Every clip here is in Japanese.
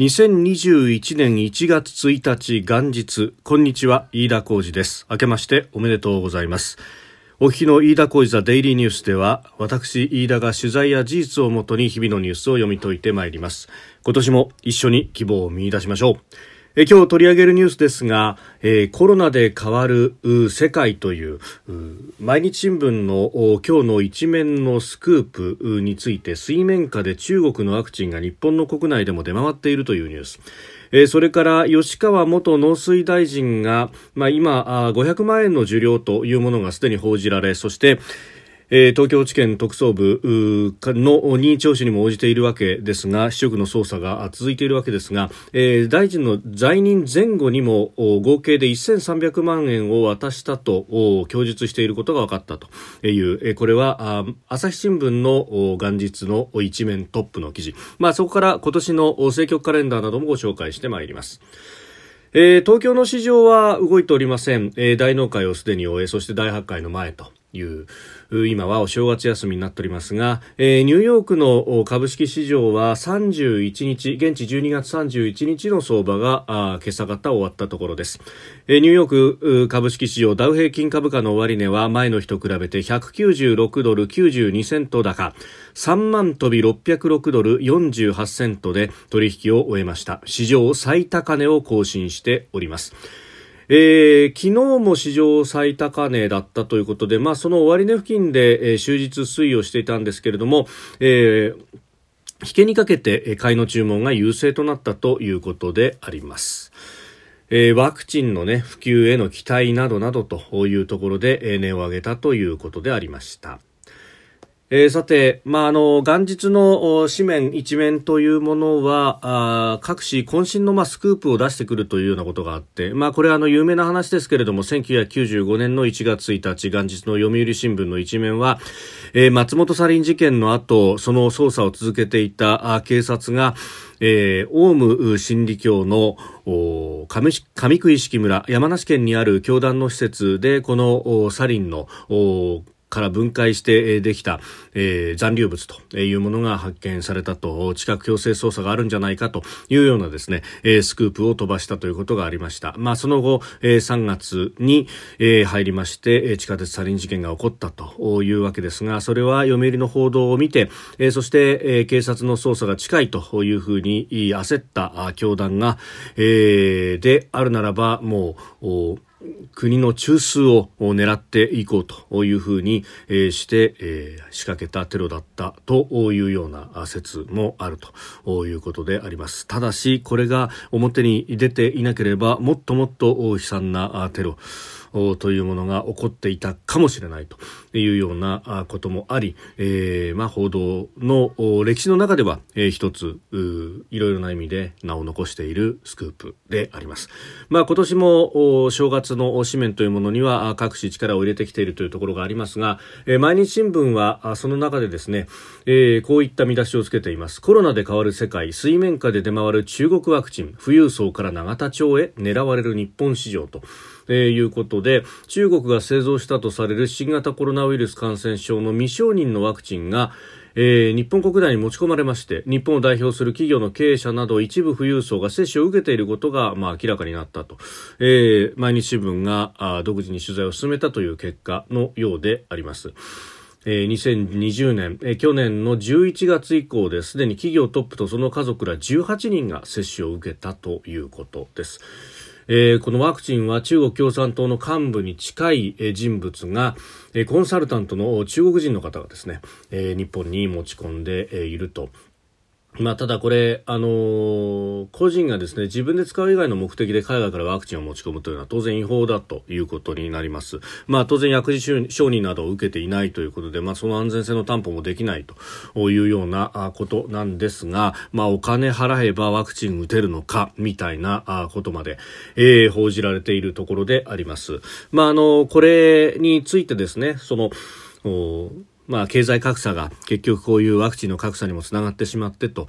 2021年1月1日元日こんにちは飯田浩司です。明けましておめでとうございます。お聞きの飯田浩司ザデイリーニュースでは私飯田が取材や事実をもとに日々のニュースを読み解いてまいります。今年も一緒に希望を見出しましょう。え今日取り上げるニュースですが、えー、コロナで変わる世界という毎日新聞の今日の一面のスクープについて水面下で中国のワクチンが日本の国内でも出回っているというニュース。え、それから吉川元農水大臣が、まあ、今500万円の受領というものがすでに報じられそして、えー、東京地検特捜部の任意聴取にも応じているわけですが、市局の捜査が続いているわけですが、えー、大臣の在任前後にも合計で1300万円を渡したと供述していることが分かったという、えー、これは朝日新聞の元日の一面トップの記事。まあ、そこから今年の政局カレンダーなどもご紹介してまいります。えー、東京の市場は動いておりません。えー、大納会をすでに終え、そして大発会の前という、今はお正月休みになっておりますが、えー、ニューヨークの株式市場は31日、現地12月31日の相場が今朝方終わったところです。えー、ニューヨーク株式市場ダウ平均株価の終値は前の日と比べて196ドル92セント高、3万飛び606ドル48セントで取引を終えました。史上最高値を更新しております。えー、昨日も史上最高値だったということで、まあ、その終値付近で、えー、終日推移をしていたんですけれども、えー、引けにかけて買いの注文が優勢となったということであります。えー、ワクチンのね、普及への期待などなどというところで、えー、値を上げたということでありました。えー、さて、まあ、あの、元日の紙面、一面というものは、あ各紙、渾身の、まあ、スクープを出してくるというようなことがあって、まあ、これは、あの、有名な話ですけれども、1995年の1月1日、元日の読売新聞の一面は、えー、松本サリン事件の後、その捜査を続けていた警察が、えー、オウム真理教の上上久井式村、山梨県にある教団の施設で、このサリンのから分解してできた、えー、残留物というものが発見されたと、近く強制捜査があるんじゃないかというようなですね、えー、スクープを飛ばしたということがありました。まあ、その後、えー、3月に、えー、入りまして、地下鉄サリン事件が起こったというわけですが、それは読売の報道を見て、えー、そして、えー、警察の捜査が近いというふうに焦った教団が、えー、であるならば、もう、国の中枢を狙っていこうというふうにして、仕掛けたテロだったというような説もあるということであります。ただし、これが表に出ていなければ、もっともっと悲惨なテロ、というものが起こっていたかもしれないというようなこともあり、えー、まあ、報道の歴史の中では、えー、一ついろいろな意味で名を残しているスクープであります。まあ、今年も正月の紙面というものには各紙力を入れてきているというところがありますが、えー、毎日新聞はその中でですね、えー、こういった見出しをつけています。コロナで変わる世界、水面下で出回る中国ワクチン、富裕層から永田町へ狙われる日本市場と。えー、いうことで中国が製造したとされる新型コロナウイルス感染症の未承認のワクチンがえー、日本国内に持ち込まれまして日本を代表する企業の経営者など一部富裕層が接種を受けていることが、まあ、明らかになったと、えー、毎日新聞があ独自に取材を進めたという結果のようであります。えー、2020年、えー、去年の11月以降ですでに企業トップとその家族ら18人が接種を受けたということです。えー、このワクチンは中国共産党の幹部に近い人物が、えコンサルタントの中国人の方がですね、え日本に持ち込んでいると。まあ、ただこれ、あのー、個人がですね、自分で使う以外の目的で海外からワクチンを持ち込むというのは当然違法だということになります。まあ、当然薬事承認などを受けていないということで、まあ、その安全性の担保もできないというようなことなんですが、まあ、お金払えばワクチン打てるのか、みたいなことまで、えー、報じられているところであります。まあ、あの、これについてですね、その、まあ、経済格差が結局こういうワクチンの格差にもつながってしまってと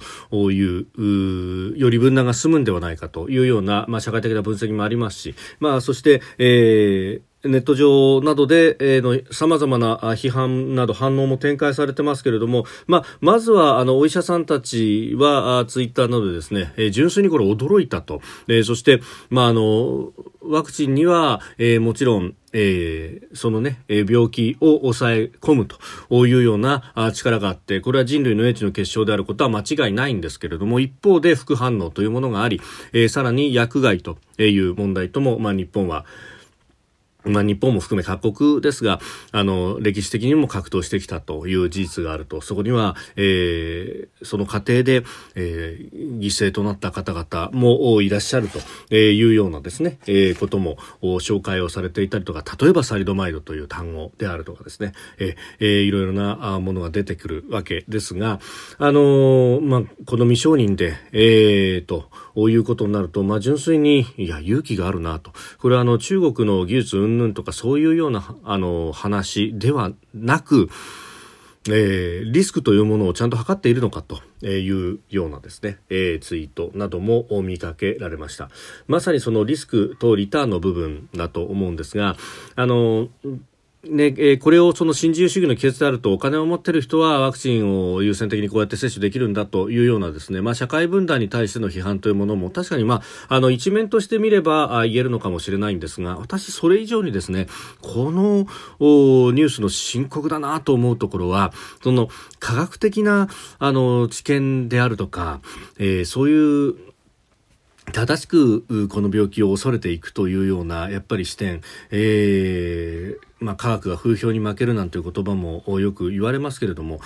いうより分断が進むんではないかというような、まあ、社会的な分析もありますし、まあ、そして、えーネット上などで、えー、の様々な批判など反応も展開されてますけれども、まあ、まずはあのお医者さんたちはあツイッターなどでですね、えー、純粋にこれ驚いたと、えー、そして、まあ、あのワクチンには、えー、もちろんえー、そのね、え病気を抑え込むというようなあ力があって、これは人類の英知の結晶であることは間違いないんですけれども、一方で副反応というものがあり、えー、さらに薬害という問題とも、まあ、日本は、まあ、日本も含め各国ですが、あの、歴史的にも格闘してきたという事実があると、そこには、えー、その過程で、えー、犠牲となった方々もいらっしゃるというようなですね、えー、ことも紹介をされていたりとか、例えばサリドマイドという単語であるとかですね、えー、いろいろなものが出てくるわけですが、あのまあ、この未承認で、えー、と、いうことになると、まあ、純粋に、いや、勇気があるなと。これはあの、中国の技術云々とかそういうような、あの、話ではなく、えー、リスクというものをちゃんと測っているのかというようなですね、えー、ツイートなども見かけられました。まさにそのリスクとリターンの部分だと思うんですが、あの、ね、えー、これをその新自由主義の季節であるとお金を持ってる人はワクチンを優先的にこうやって接種できるんだというようなですね、まあ、社会分断に対しての批判というものも確かに、まあ、あの一面として見ればあ言えるのかもしれないんですが私それ以上にですねこのおニュースの深刻だなと思うところはその科学的なあの知見であるとか、えー、そういう正しくこの病気を恐れていくというようなやっぱり視点、えーまあ、科学が風評に負けるなんていう言葉もよく言われますけれども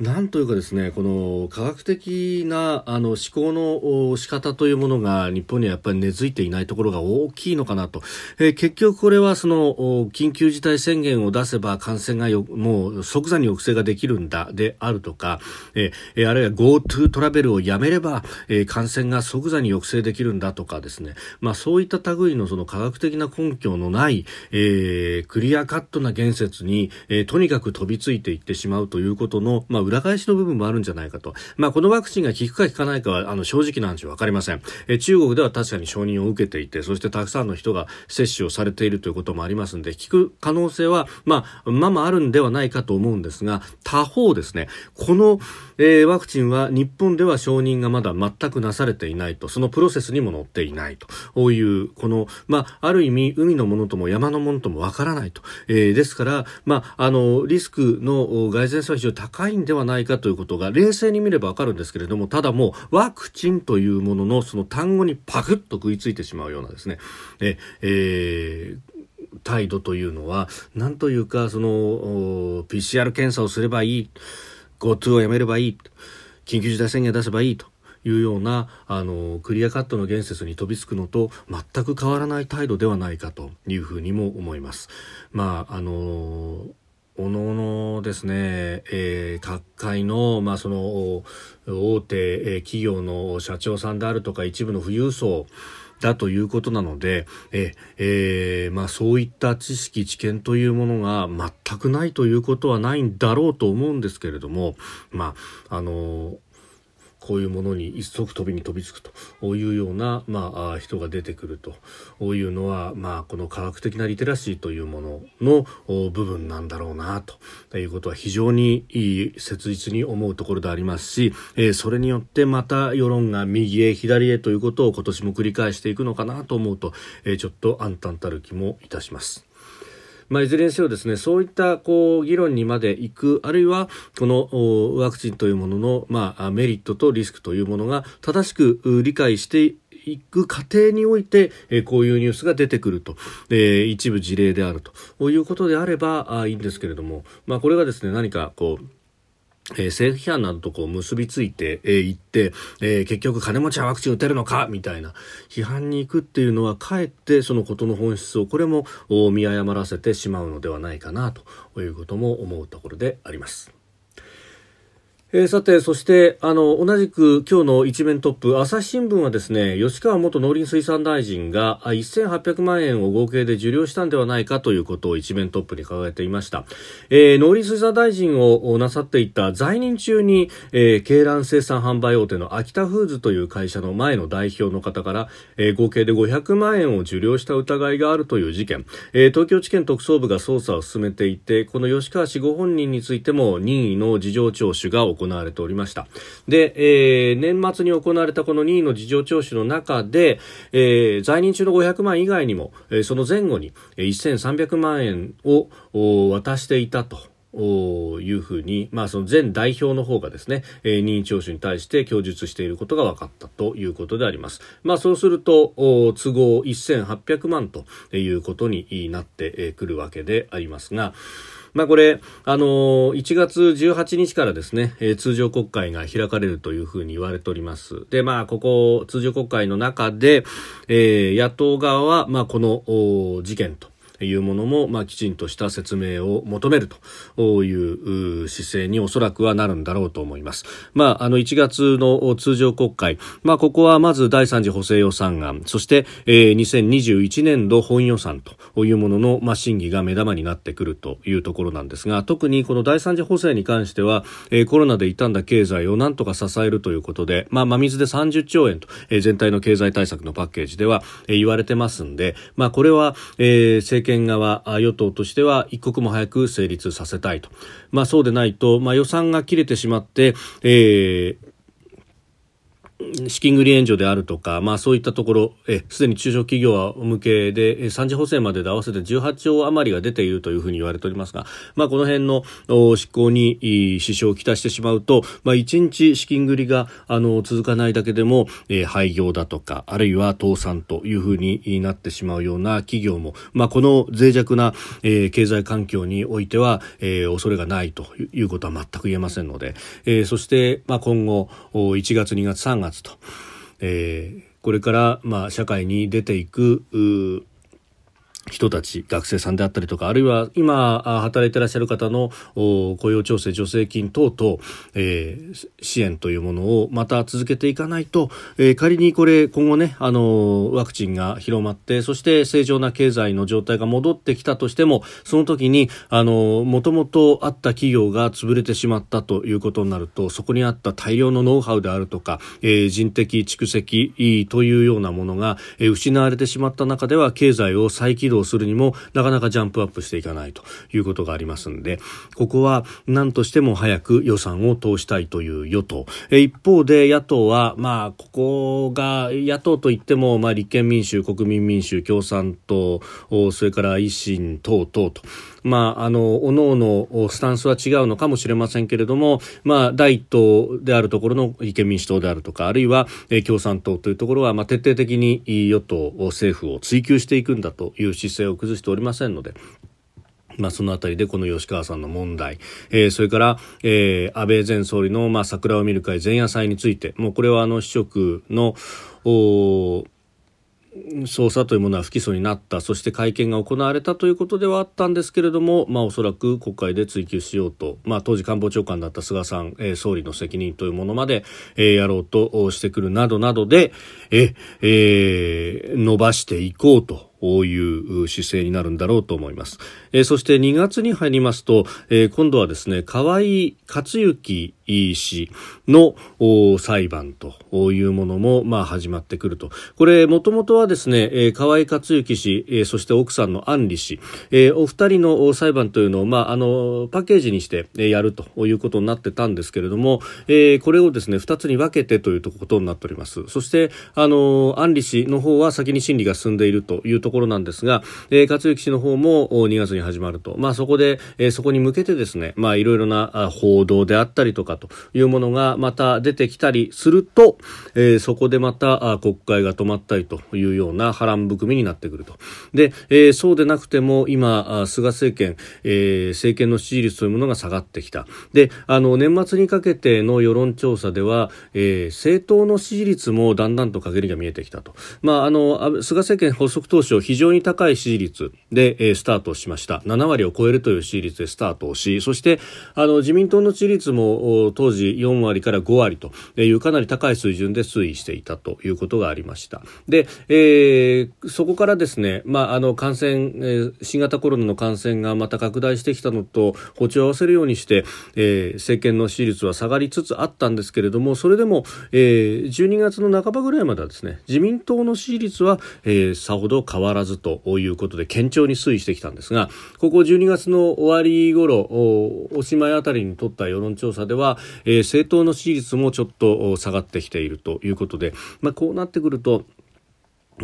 なんというかですね、この科学的なあの思考の仕方というものが日本にはやっぱり根付いていないところが大きいのかなと。えー、結局これはその緊急事態宣言を出せば感染がよもう即座に抑制ができるんだであるとか、えー、あるいは GoTo トラベルをやめれば、えー、感染が即座に抑制できるんだとかですね、まあそういった類のその科学的な根拠のない、えー、クリアカットな言説に、えー、とにかく飛びついていってしまうということの、まあ裏返しの部分もあるんじゃないかと。まあ、このワクチンが効くか効かないかは、あの、正直な話わかりません。え中国では確かに承認を受けていて、そしてたくさんの人が接種をされているということもありますんで、効く可能性は、まあ、まあまああるんではないかと思うんですが、他方ですね、この、えー、ワクチンは日本では承認がまだ全くなされていないと、そのプロセスにも載っていないという、この、まあ、ある意味、海のものとも山のものともわからないと。えー、ですから、まあ、あの、リスクの蓋然性は非常に高いんでははないかということが冷静に見ればわかるんですけれども、ただもうワクチンというもののその単語にパクッと食いついてしまうようなですね、え、えー態度というのは、なんというか、その、PCR 検査をすればいい、GoTo をやめればいい、緊急事態宣言を出せばいいというような、あの、クリアカットの言説に飛びつくのと全く変わらない態度ではないかというふうにも思います。まあ、あのおののですね、えー、各界の、まあ、その、大手、えー、企業の社長さんであるとか、一部の富裕層、だということなので、ええー、まあそういった知識、知見というものが全くないということはないんだろうと思うんですけれども、まあ、あのこういうものに一足飛びに飛びつくというような、まあ、人が出てくるというのは、まあ、この科学的なリテラシーというものの部分なんだろうなということは非常に切実に思うところでありますし、えそれによってまた世論が右へ左へということを今年も繰り返していくのかなと思うと、えちょっと暗淡たる気もいたします。まあ、いずれにせよですね、そういったこう議論にまで行く、あるいはこのワクチンというものの、まあ、メリットとリスクというものが正しく理解していく過程において、え、こういうニュースが出てくると、え、一部事例であると。いうことであればあいいんですけれども、まあ、これがですね何かこうえー、政府批判などとこう結びついてい、えー、って、えー、結局金持ちはワクチン打てるのかみたいな批判に行くっていうのはかえってそのことの本質をこれも見誤らせてしまうのではないかなということも思うところであります。えー、さて、そして、あの、同じく今日の一面トップ、朝日新聞はですね、吉川元農林水産大臣が1800万円を合計で受領したんではないかということを一面トップに掲げていました。えー、農林水産大臣をなさっていた在任中に、えー、鶏卵生産販売大手の秋田フーズという会社の前の代表の方から、えー、合計で500万円を受領した疑いがあるという事件、えー、東京地検特捜部が捜査を進めていて、この吉川氏ご本人についても任意の事情聴取が行行われておりました。で、えー、年末に行われたこの任意の事情聴取の中で、えー、在任中の500万以外にも、えー、その前後に1300万円を渡していたと。いうふうに、まあ、その前代表の方がですね、えー、任意聴取に対して供述していることが分かったということであります。まあ、そうすると、都合1800万ということになってくるわけでありますが、まあ、これ、あの1月18日からですね、えー、通常国会が開かれるというふうに言われております。で、まあ、ここ、通常国会の中で、えー、野党側は、まあ、この事件と、いうものも、まあ、きちんとした説明を求めるという姿勢におそらくはなるんだろうと思います。まあ、あの1月の通常国会、まあ、ここはまず第3次補正予算案、そして、えー、2021年度本予算というものの、まあ、審議が目玉になってくるというところなんですが、特にこの第3次補正に関しては、えー、コロナで傷んだ経済をなんとか支えるということで、まあ、真水で30兆円と、えー、全体の経済対策のパッケージでは、えー、言われてますんで、まあ、これは、えー、政権側、与党としては一刻も早く成立させたいと。まあそうでないと、まあ予算が切れてしまって、えー資金繰り援助であるとか、まあそういったところ、すでに中小企業は向けで、3次補正までで合わせて18兆余りが出ているというふうに言われておりますが、まあこの辺の執行に支障をきたしてしまうと、まあ1日資金繰りが、あの、続かないだけでも、えー、廃業だとか、あるいは倒産というふうになってしまうような企業も、まあこの脆弱な、えー、経済環境においては、えー、恐れがないということは全く言えませんので、えー、そして、まあ今後、1月、2月、3月、と、えー、これから、まあ、社会に出ていく人たち、学生さんであったりとか、あるいは今働いてらっしゃる方の雇用調整助成金等々、えー、支援というものをまた続けていかないと、えー、仮にこれ今後ね、あの、ワクチンが広まって、そして正常な経済の状態が戻ってきたとしても、その時に、あの、もともとあった企業が潰れてしまったということになると、そこにあった大量のノウハウであるとか、えー、人的蓄積というようなものが、失われてしまった中では、経済を再起動するにもなかなかジャンプアップしていかないということがありますんで、ここは何としても早く予算を通したいという与党。一方で野党は、まあ、ここが野党といっても、まあ、立憲民主、国民民主、共産党、それから維新等々と、まあ、あの、おのおのスタンスは違うのかもしれませんけれども、まあ、第一党であるところの立憲民主党であるとか、あるいは、え共産党というところは、まあ、徹底的に与党、政府を追及していくんだという姿勢を崩しておりませんので、まあ、そのあたりでこの吉川さんの問題、えー、それから、えー、安倍前総理の、まあ、桜を見る会前夜祭について、もうこれはあの、市職の、お捜査というものは不起訴になったそして会見が行われたということではあったんですけれども、まあ、おそらく国会で追及しようと、まあ、当時官房長官だった菅さん、えー、総理の責任というものまで、えー、やろうとしてくるなどなどで、ええー、伸ばしていこうとういう姿勢になるんだろうと思います。えー、そして2月に入りますと、えー、今度はですね、河合克行氏の裁判というものも、まあ、始まってくると。これ、もともとはですね、え、河合克行氏、え、そして奥さんの安里氏、え、お二人の裁判というのを、まあ、あの、パッケージにしてやるということになってたんですけれども、え、これをですね、二つに分けてということになっております。そして、あの、安里氏の方は先に審理が進んでいるというところなんですが、え、克行氏の方も2月に始まると。まあ、そこで、え、そこに向けてですね、まあ、いろいろな報道であったりとかというものがまた出てきたりすると、えー、そこでまた国会が止まったりというような波乱含みになってくると。で、えー、そうでなくても今、菅政権、えー、政権の支持率というものが下がってきた。で、あの、年末にかけての世論調査では、えー、政党の支持率もだんだんと陰りが見えてきたと。まあ、あの、菅政権発足当初、非常に高い支持率で、えー、スタートしました。7割を超えるという支持率でスタートをし、そして、あの、自民党の支持率も当時4割から5割というかなり高い水準で推移していたということがありました。で、えー、そこからですね、まあ、あの感染、えー、新型コロナの感染がまた拡大してきたのと歩調を合わせるようにして、えー、政権の支持率は下がりつつあったんですけれどもそれでも、えー、12月の半ばぐらいまではですね自民党の支持率は、えー、さほど変わらずということで堅調に推移してきたんですがここ12月の終わり頃おしまいあたりに取った世論調査では、えー、政党の支持率もちょっと下がってきているということで、まあ、こうなってくると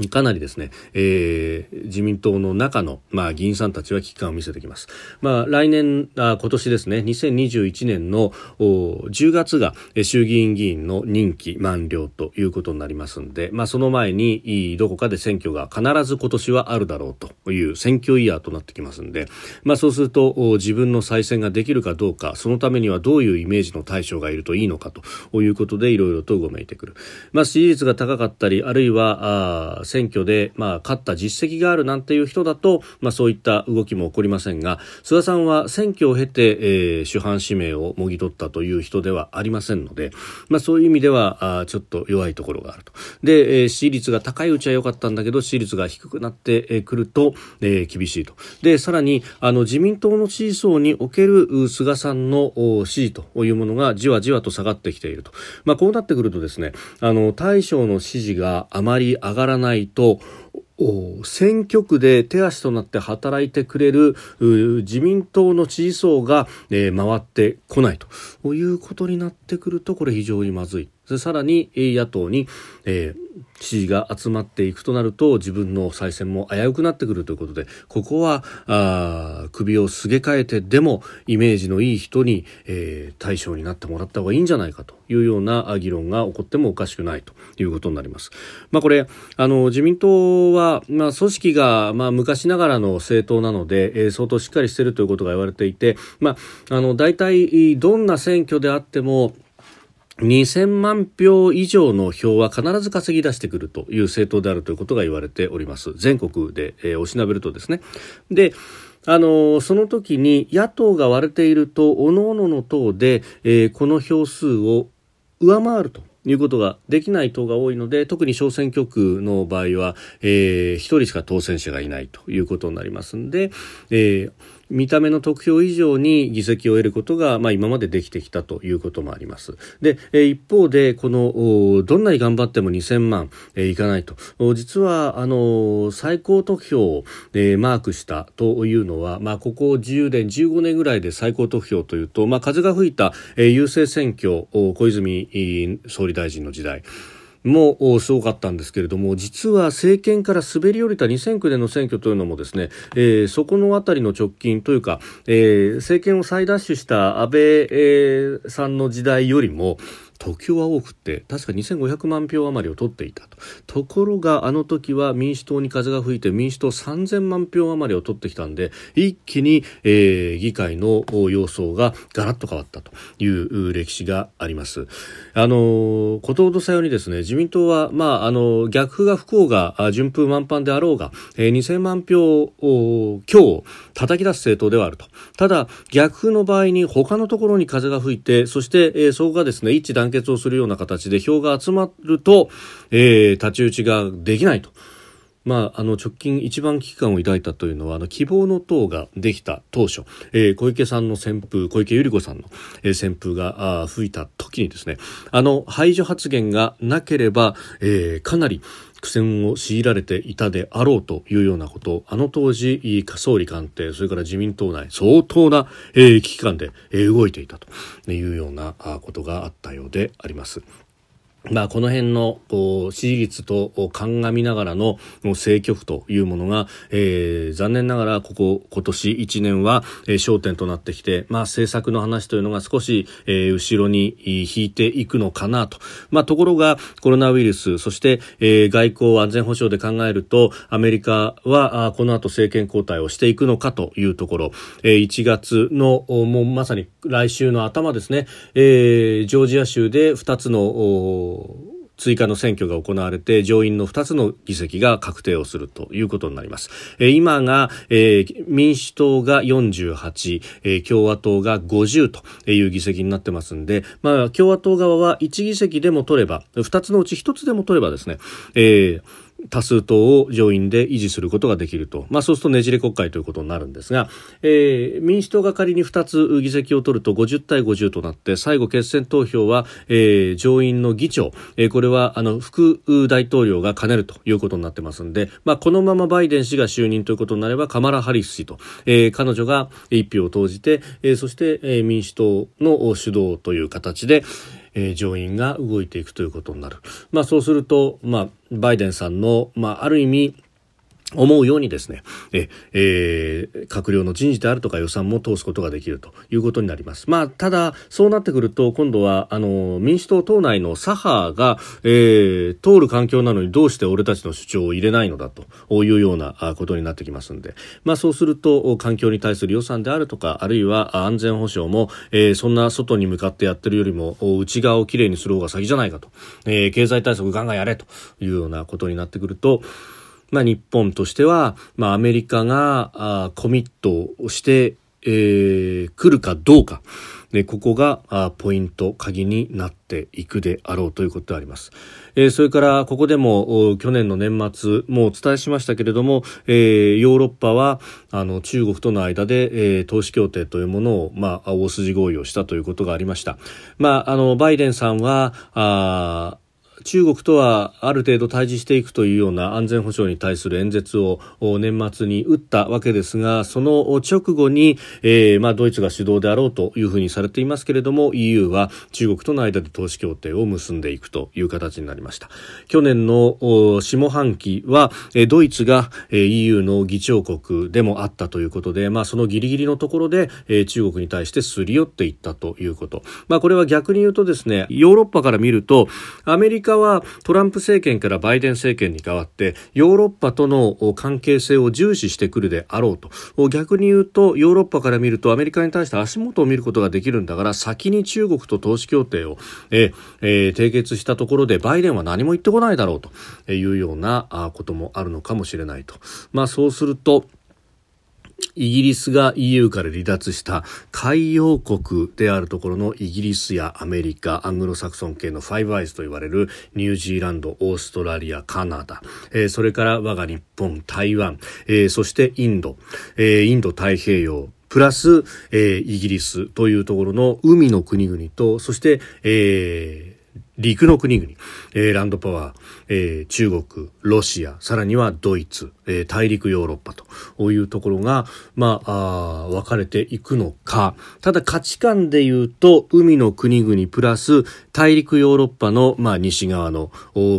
かなりですね、えー、自民党の中の、まあ、議員さんたちは危機感を見せてきます。まあ、来年、あ今年ですね、2021年の10月が衆議院議員の任期満了ということになりますんで、まあ、その前にどこかで選挙が必ず今年はあるだろうという選挙イヤーとなってきますんで、まあ、そうすると自分の再選ができるかどうか、そのためにはどういうイメージの対象がいるといいのかということでいろいろとごめいてくる。まあ、支持率が高かったり、あるいは、あ選挙で、まあ、勝った実績があるなんていう人だと、まあ、そういった動きも起こりませんが菅さんは選挙を経て、えー、主犯指名をもぎ取ったという人ではありませんので、まあ、そういう意味ではあちょっと弱いところがあると。で、えー、支持率が高いうちは良かったんだけど支持率が低くなってくると、えー、厳しいと。でさらにあの自民党の支持層における菅さんの支持というものがじわじわと下がってきていると、まあ、こうなってくるとですねあの大将の支持があまり上がらないと選挙区で手足となって働いてくれる自民党の知事層が、えー、回ってこないということになってくるとこれ非常にまずい。さらに野党に、えー、支持が集まっていくとなると自分の再選も危うくなってくるということでここはあ首をすげ替えてでもイメージのいい人に、えー、対象になってもらった方がいいんじゃないかというような議論が起こってもおかしくないということになります。まあ、これあの自民党は、まあ、組織が、まあ、昔ながらの政党なので、えー、相当しっかりしているということが言われていて、まあ、あの大体どんな選挙であっても2000万票以上の票は必ず稼ぎ出してくるという政党であるということが言われております。全国で、えー、おしなべるとですね。で、あのその時に野党が割れていると、各々の党で、えー、この票数を上回ると。いうことができない党が多いので特に小選挙区の場合は、えー、1人しか当選者がいないということになりますので、えー見た目の得票以上に議席を得ることが、まあ、今までできてきたということもあります。で、え一方で、この、どんなに頑張っても2000万、えいかないと。実は、あの、最高得票を、えマークしたというのは、まあ、ここ10年、15年ぐらいで最高得票というと、まあ、風が吹いた、え郵政選挙、小泉総理大臣の時代、もすごかったんですけれども実は政権から滑り降りた2009年の選挙というのもですね、えー、そこのあたりの直近というか、えー、政権を再奪取した安倍、えー、さんの時代よりも得票は多くて確か2500万票余りを取っていたと。ところがあの時は民主党に風が吹いて民主党3000万票余りを取ってきたんで一気に、えー、議会の様相がガラッと変わったという歴史があります。あのことほどさようにですね自民党は、まあ、あの逆風が不幸が順風満帆であろうが、えー、2000万票強を叩き出す政党ではあると。ただ逆風の場合に他のところに風が吹いてそして、えー、そこがですね一致団結をするような形で票が集まると、えー、太刀打ちができないと。まあ、あの直近一番危機感を抱いたというのはあの希望の党ができた当初、えー、小池さんの旋風小池百合子さんの、えー、旋風があ吹いた時にですねあの排除発言がなければ、えー、かなり苦戦を強いられていたであろうというようなことあの当時総理官邸それから自民党内相当な、え、危機感で、え、動いていたというようなことがあったようであります。まあ、この辺のこう支持率と鑑みながらの政局というものが、えー、残念ながらここ今年1年は、えー、焦点となってきて、まあ、政策の話というのが少し、えー、後ろに引いていくのかなと、まあ、ところがコロナウイルスそして、えー、外交安全保障で考えるとアメリカはあこの後政権交代をしていくのかというところ、えー、1月のもうまさに来週の頭ですね、えー、ジョージア州で2つの追加の選挙が行われて上院の2つの議席が確定をするということになります。えー、今が、えー、民主党が48、えー、共和党が50という議席になってますんで、まあ、共和党側は1議席でも取れば、2つのうち1つでも取ればですね、えー多数党を上院で維持することができると、まあ、そうするとねじれ国会ということになるんですが、えー、民主党が仮に2つ議席を取ると50対50となって最後決選投票は、えー、上院の議長、えー、これはあの副大統領が兼ねるということになってますんで、まあ、このままバイデン氏が就任ということになればカマラ・ハリス氏と、えー、彼女が一票を投じて、えー、そして、民主党の主導という形で、えー、上院が動いていくということになる。まあそうすると、まあ、バイデンさんの、まあある意味、思うようにですね、え、えー、閣僚の人事であるとか予算も通すことができるということになります。まあ、ただ、そうなってくると、今度は、あの、民主党党内の左派が、えー、通る環境なのにどうして俺たちの主張を入れないのだというようなことになってきますんで、まあ、そうすると、環境に対する予算であるとか、あるいは安全保障も、えー、そんな外に向かってやってるよりも、内側をきれいにする方が先じゃないかと、えー、経済対策ガンガンやれというようなことになってくると、まあ、日本としては、まあ、アメリカがあコミットをして、えー、来るかどうか、でここがあポイント鍵になっていくであろうということであります、えー、それからここでも去年の年末もうお伝えしましたけれども、えー、ヨーロッパはあの中国との間で、えー、投資協定というものを、まあ、大筋合意をしたということがありました、まあ、あのバイデンさんはあ中国とはある程度対峙していくというような安全保障に対する演説を年末に打ったわけですがその直後に、えー、まあ、ドイツが主導であろうというふうにされていますけれども EU は中国との間で投資協定を結んでいくという形になりました。去年の下半期はドイツが EU の議長国でもあったということで、まあ、そのギリギリのところで中国に対してすり寄っていったということ、まあ、これは逆に言うとですねヨーロッパから見るとアメリカはトランプ政権からバイデン政権に代わってヨーロッパとの関係性を重視してくるであろうと逆に言うとヨーロッパから見るとアメリカに対して足元を見ることができるんだから先に中国と投資協定を、ええ、締結したところでバイデンは何も言ってこないだろうというようなこともあるのかもしれないと。まあそうするとイギリスが EU から離脱した海洋国であるところのイギリスやアメリカ、アングロサクソン系のファイブアイズと言われるニュージーランド、オーストラリア、カナダ、えー、それから我が日本、台湾、えー、そしてインド、えー、インド太平洋、プラス、えー、イギリスというところの海の国々と、そして、えー、陸の国々、えー、ランドパワー、えー、中国、ロシア、さらにはドイツ、えー、大陸ヨーロッパというところが、まあ、あ分かれていくのか。ただ価値観で言うと、海の国々プラス大陸ヨーロッパの、まあ、西側の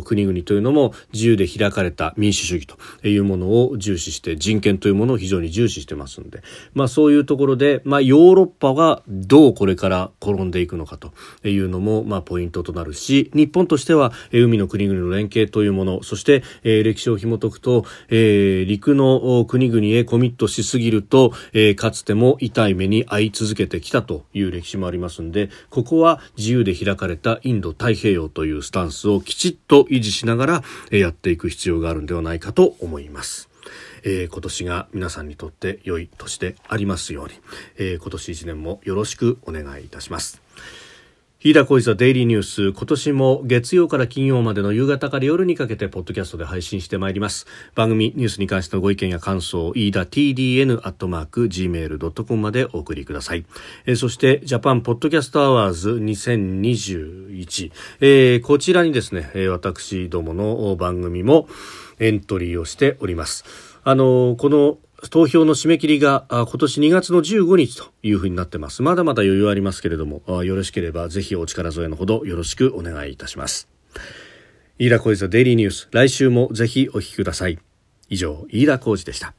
国々というのも自由で開かれた民主主義というものを重視して、人権というものを非常に重視してますんで、まあ、そういうところで、まあ、ヨーロッパがどうこれから転んでいくのかというのも、まあ、ポイントとなるし、日本としては、海の国々の連携というもの、そして、え歴史を紐解くと、え陸の国々へコミットしすぎると、えかつても痛い目に遭い続けてきたという歴史もありますので、ここは自由で開かれたインド太平洋というスタンスをきちっと維持しながら、えやっていく必要があるんではないかと思います。えー、今年が皆さんにとって良い年でありますように、えー、今年1年もよろしくお願いいたします。飯田浩司ザデイリーニュース。今年も月曜から金曜までの夕方から夜にかけてポッドキャストで配信してまいります。番組ニュースに関してのご意見や感想飯田 TDN アットマーク gmail.com までお送りください、えー、そしてジャパンポッドキャストアワーズ2021、えー、こちらにですね、私どもの番組もエントリーをしております。あのこの投票の締め切りが今年2月の15日というふうになってます。まだまだ余裕ありますけれども、よろしければぜひお力添えのほどよろしくお願いいたします。飯田浩二のデイリーニュース、来週もぜひお聞きください。以上、飯田浩二でした。